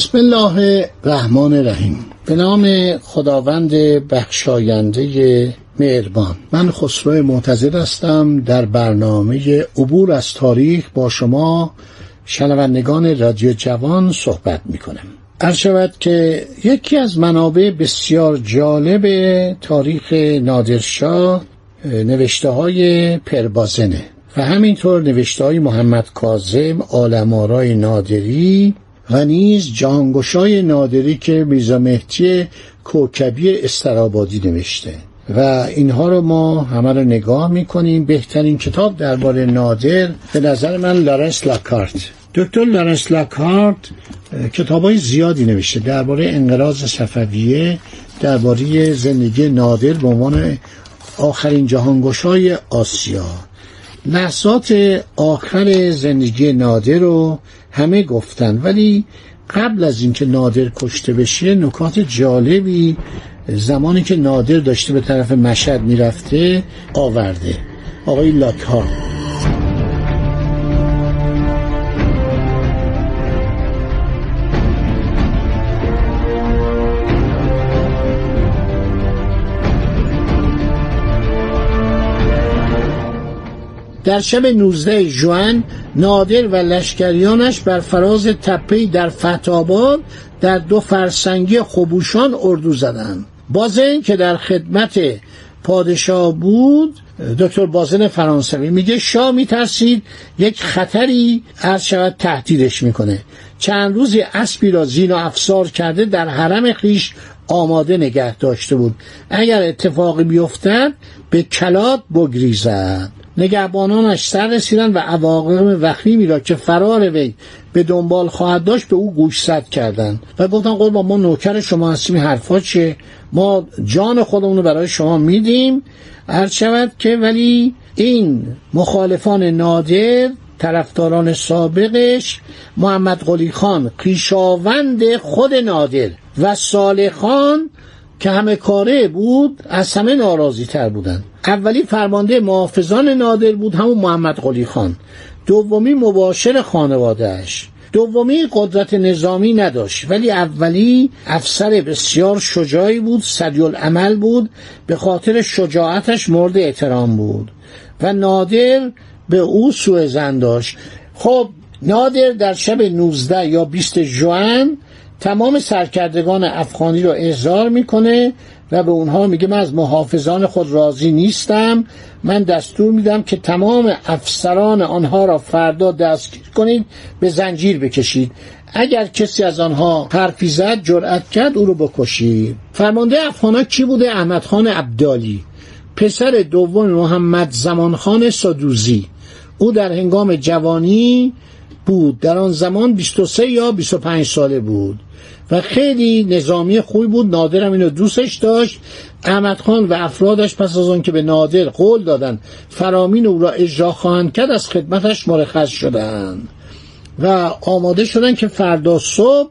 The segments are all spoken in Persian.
بسم الله الرحمن الرحیم. به نام خداوند بخشاینده مهربان. من خسرو معتظر هستم. در برنامه عبور از تاریخ با شما شنوندگان رادیو جوان صحبت می کنم شود که یکی از منابع بسیار جالب تاریخ نادرشاه نوشته های پربازنه و همینطور نوشته های محمد کاظم آلمارای نادری و نیز جهانگشای نادری که میرزا مهدی کوکبی استرابادی نوشته. و اینها رو ما همه رو نگاه می‌کنیم. بهترین کتاب درباره نادر به نظر من لارنس لاکارت. دکتر لارنس لاکارت کتاب های زیادی نوشته درباره انقراض صفویه درباره زندگی نادر به عنوان آخرین جهانگشای آسیا. لحظات آخر زندگی نادر رو همه گفتن. ولی قبل از اینکه نادر کشته بشه نکات جالبی زمانی که نادر داشته به طرف مشهد می‌رفته آورده. آقای لاکها در شب 19 جوان نادر و لشکریانش بر فراز تپهی در فتاباد در دو فرسنگی خبوشان اردو زدند. بازن که در خدمت پادشاه بود دکتر بازن فرانسوی میگه شاه میترسید یک خطری عرض شود تهدیدش می‌کنه. چند روزی اسبی را زین و افسار کرده در حرم خیش آماده نگه داشته بود. اگر اتفاقی بیفتد به کلات بگریزد نگهبانانش سر رسیدن و عواقب وخیمی را که فرار وی به دنبال خواهد داشت به او گوشزد کردند و گفتن قربان ما نوکر شما هستیم حرفا چیه؟ ما جان خودمون رو برای شما میدیم. هر شود که ولی این مخالفان نادر طرفداران سابقش محمد قلی خان خود نادر و صالح خان که همه کاره بود از همه ناراضی تر بودند اولی فرمانده محافظان نادر بود همون محمد قلی خان. دومی مباشر خانوادهش دومی قدرت نظامی نداشت ولی اولی افسر بسیار شجاعی بود سریع عمل بود به خاطر شجاعتش مورد احترام بود. و نادر به او سوء زن داشت. خب نادر در شب 19 یا 20 جوان تمام سرکردگان افغانی رو احضار می‌کنه و به اونها میگه من از محافظان خود راضی نیستم. من دستور میدم که تمام افسران آنها را فردا دستگیر کنید به زنجیر بکشید. اگر کسی از آنها حرفی زد جرأت کرد او رو بکشید. فرمانده افغانا کی بوده؟ احمد خان عبدالی پسر دوم محمد زمان خان سدوزی. او در هنگام جوانی بود. در آن زمان 23 یا 25 ساله بود و خیلی نظامی خوبی بود. نادرم اینو دوستش داشت. احمد خان و افرادش پس از آن که به نادر قول دادن فرامین او را اجرا خواهند کرد از خدمتش مرخص شدند و آماده شدن که فردا صبح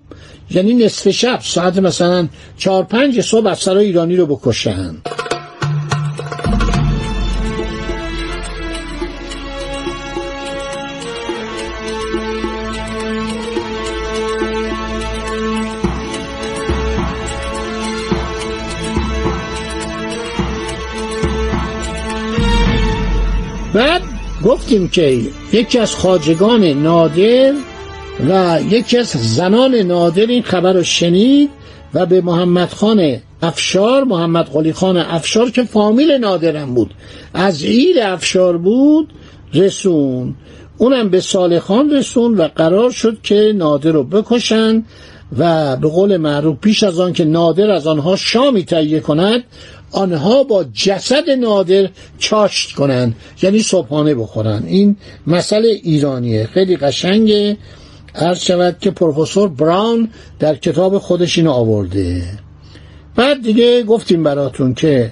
یعنی نصف شب ساعت مثلا چهار پنج صبح افسرهای ایرانی رو بکشند گفتیم که یکی از خاجگان نادر و یکی از زنان نادر این خبر رو شنید و به محمد خان افشار محمد قلی خان افشار که فامیل نادرم بود از ایل افشار بود رسون. اونم به صالح خان رسون و قرار شد که نادر رو بکشن و به قول معروف پیش از آن که نادر از آنها شامی تهیه کند آنها با جسد نادر چاشت کنند یعنی صبحانه بخورن این مسئله ایرانیه. خیلی قشنگه. عرض شود که پروفسور براون در کتاب خودش اینو آورده. بعد دیگه گفتیم براتون که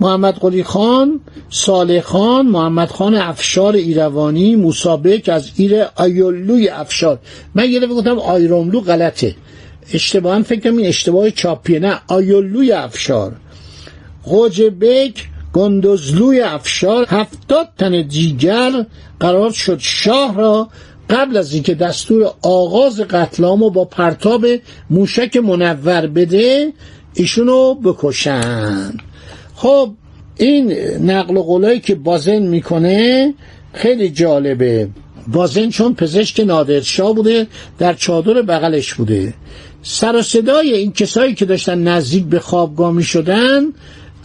محمد قلی خان صالح خان محمد خان افشار ایروانی موسابک از ایر آیولوی افشار. من یه دفعه گفتم آیروملو غلطه. اشتباها فکر این اشتباه چاپیه نه آیولوی افشار. بک گندزلوی افشار هفتاد تن دیگر قرار شد شاه را قبل از اینکه دستور آغاز قتلامو با پرتاب موشک منور بده ایشونو بکشن. خب این نقل و قولایی که بازن می‌کنه خیلی جالبه. بازن چون پزشک نادرشاه بوده در چادر بغلش بوده. سر و صدای این کسایی که داشتن نزدیک به خوابگاه می شدن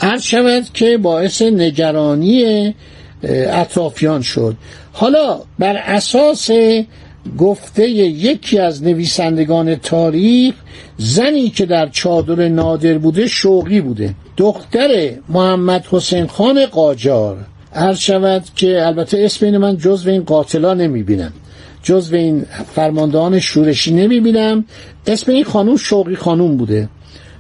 عرض شود که باعث نگرانی اطرافیان شد. حالا بر اساس گفته یکی از نویسندگان تاریخ زنی که در چادر نادر بوده شوقی بوده. دختر محمد حسین خان قاجار. عرض شود که البته اسم این من جز این قاتلا نمی بینم جز این فرماندهان شورشی نمی بینم اسم این خانوم شوقی خانوم بوده.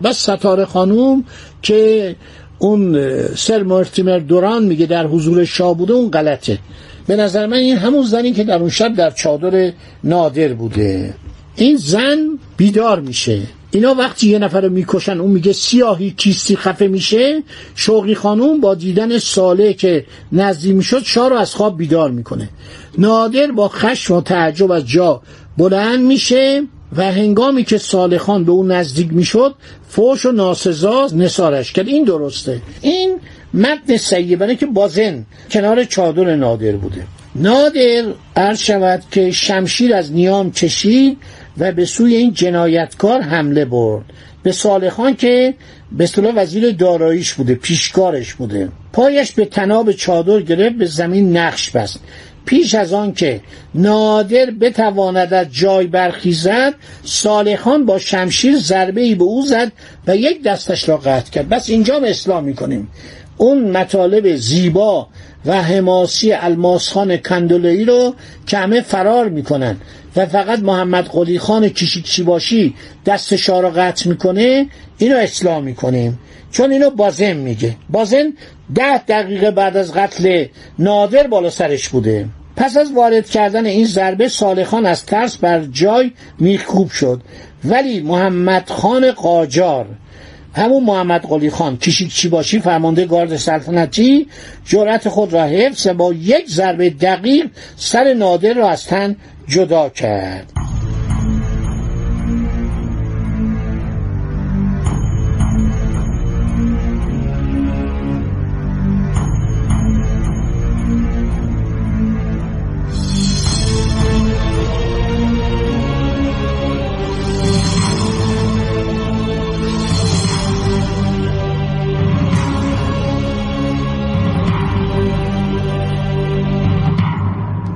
بس ستاره خانوم که اون سر مرتیمر دوران میگه در حضور شاه بوده اون غلطه. به نظر من این همون زنی که در اون شب در چادر نادر بوده. این زن بیدار میشه. اینا وقتی یه نفر رو می‌کشن اون میگه سیاهی کیستی خفه میشه. شوقی خانوم با دیدن ساله که نزدیک می‌شد شاه رو از خواب بیدار می‌کنه. نادر با خشم و تعجب از جا بلند میشه. و هنگامی که خان به اون نزدیک می‌شد فوش و ناسزا نسارش کرد. این درسته. این متن برای که بازن کنار چادر نادر بوده. نادر عرض شود که شمشیر از نیام چشید و به سوی این جنایتکار حمله برد. به خان که به صلاح وزیر داراییش بوده پیشکارش بوده. پایش به تناب چادر گرفت به زمین نقش بست. پیش از آن که نادر بتواند از جای برخیزد صالحان با شمشیر ضربه ای به او زد و یک دستش را قطع کرد. بس اینجا اصلاح می‌کنیم. اون مطالب زیبا و حماسی الماسخان کندولایی رو که همه فرار می‌کنن و فقط محمد قلی خان کشیکچی باشی دست را قطع می‌کنه اینو اصلاح می‌کنیم. چون اینو بازن میگه. بازن ده دقیقه بعد از قتل نادر بالا سرش بوده. پس از وارد کردن این ضربه صالحان از ترس بر جای میخکوب شد. ولی محمد خان قاجار همون محمد قلی خان چی باشی فرمانده گارد سلطنتی جرأت خود را حفظ با یک ضربه دقیق سر نادر را از تن جدا کرد.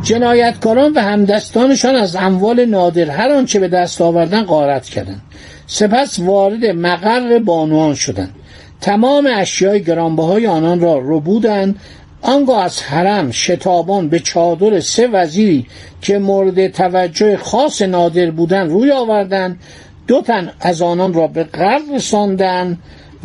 جنایتکاران و همدستانشان از اموال نادر هر آنچه به دست آوردن غارت کردند. سپس وارد مقر بانوان شدند. تمام اشیای گرانبهای آنان را ربودند. آنگاه از حرم شتابان به چادر سه وزیری که مورد توجه خاص نادر بودند روی آوردند. دو تن از آنان را به قرد رساندند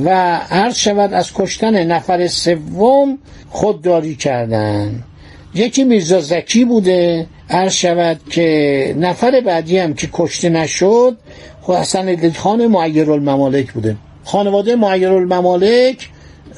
و عرض شود از کشتن نفر سوم خودداری کردند. یکی میرزا زکی بوده عرض شود که نفر بعدی هم که کشته نشد خب حسن خان معیر الممالک بوده. خانواده معیر الممالک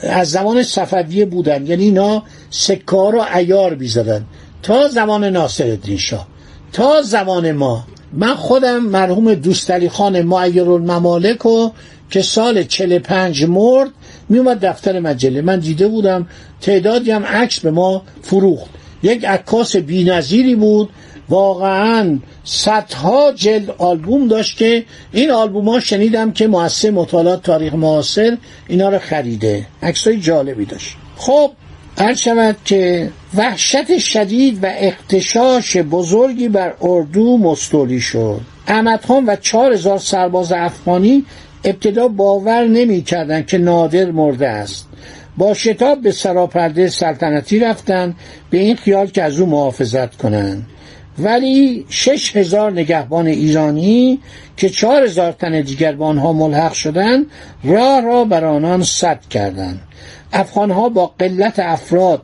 از زمان صفویه بودن. یعنی اینا سکار و ایار بیزدن تا زمان ناصر شاه. تا زمان ما. من خودم مرحوم دوستالی خان معیر الممالک و که سال 45 مرد میومد دفتر مجله. من دیده بودم تعدادی هم عکس به ما فروخت. یک عکاس بینظیری بود. واقعا صدها جلد آلبوم داشت که این آلبوم ها شنیدم که مؤسسه مطالعات تاریخ معاصر اینا رو خریده. عکسای جالبی داشت. خب عرض شود که وحشت شدید و اختشاش بزرگی بر اردو مستولی شد. احمد خان و چهار هزار سرباز افغانی ابتدا باور نمی کردن که نادر مرده است. با شتاب به سراپرده سلطنتی رفتن به این خیال که از او محافظت کنند ولی شش هزار نگهبان ایرانی که چهار هزار تن دیگر به آنها ملحق شدند راه را بر آنان سد کردند افغانها با قلت افراد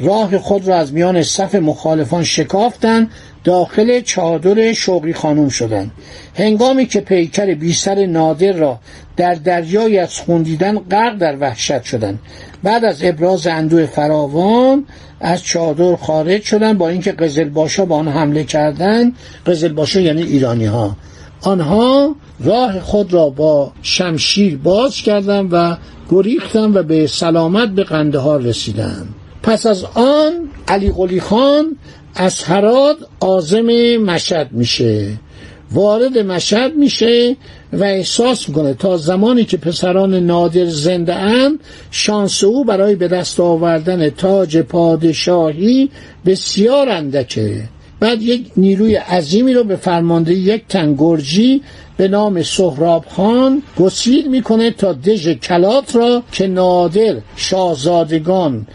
راه خود را از میان صف مخالفان شکافتند داخل چادر شوقی خانوم شدند. هنگامی که پیکر بیسر نادر را در دریای از خوندیدن غرق در وحشت شدند. بعد از ابراز اندوه فراوان از چادر خارج شدند با اینکه قزل باشا با آن حمله کردند. قزل باشا یعنی ایرانی ها آنها راه خود را با شمشیر باز کردند و گریختند و به سلامت به قندهار رسیدند. پس از آن علی قلی خان از هرات آزم مشهد میشه. وارد مشهد میشه و احساس می‌کنه تا زمانی که پسران نادر زنده اند شانس او برای به دست آوردن تاج پادشاهی بسیار اندکه. بعد یک نیروی عظیمی رو به فرمانده یک تن گرجی به نام سهراب خان گسیل می‌کنه تا دژ کلات را که نادر شاهزادگان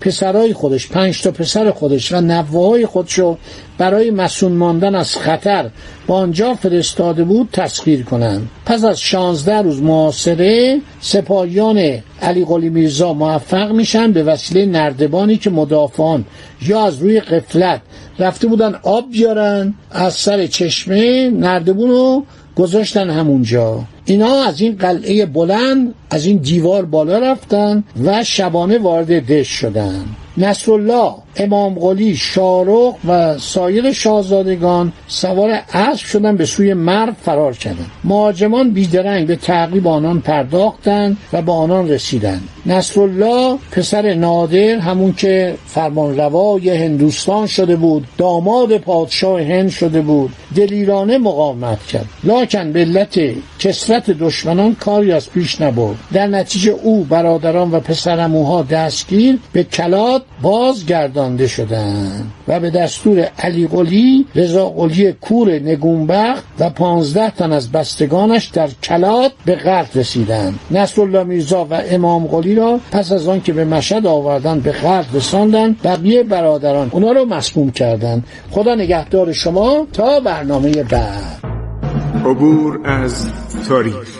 پسرای خودش پنج تا پسر خودش و نوههای خودشو برای مسون ماندن از خطر با آنجا فرستاده بود تسخیر کنند. پس از شانزده روز معاصره سپاهیان علی قلی میرزا موفق میشن به وسیله نردبانی که مدافعان یا از روی قفلت رفته بودن آب بیارن از سر چشمه نردبون رو گذاشتن همونجا. اینا از این قلعه بلند از این دیوار بالا رفتن و شبانه وارد دش شدن. نصرالله امام قلی شارخ و سایر شاهزادگان سوار اسب شدن به سوی مرد فرار کردند. مهاجمان بیدرنگ به تعقیب آنان پرداختند و به آنان رسیدند. نصرالله پسر نادر همون که فرمانروای هندوستان شده بود داماد پادشاه هند شده بود دلیرانه مقاومت کرد. لاکن به علت کسرت دشمنان کاری از پیش نبرد. در نتیجه او برادران و پسرموها دستگیر به کلات بازگردانده شدند و به دستور علی قلی رضا قلی کور نگونبخت و پانزده تن از بستگانش در کلات به غرب رسیدند. نصرالله میرزا و امام قلی را پس از آن که به مشهد آوردن به غرب رساندند بقیه برادران اونا رو مسموم کردند. خدا نگهدار شما تا برنامه بعد. عبور از تاریخ.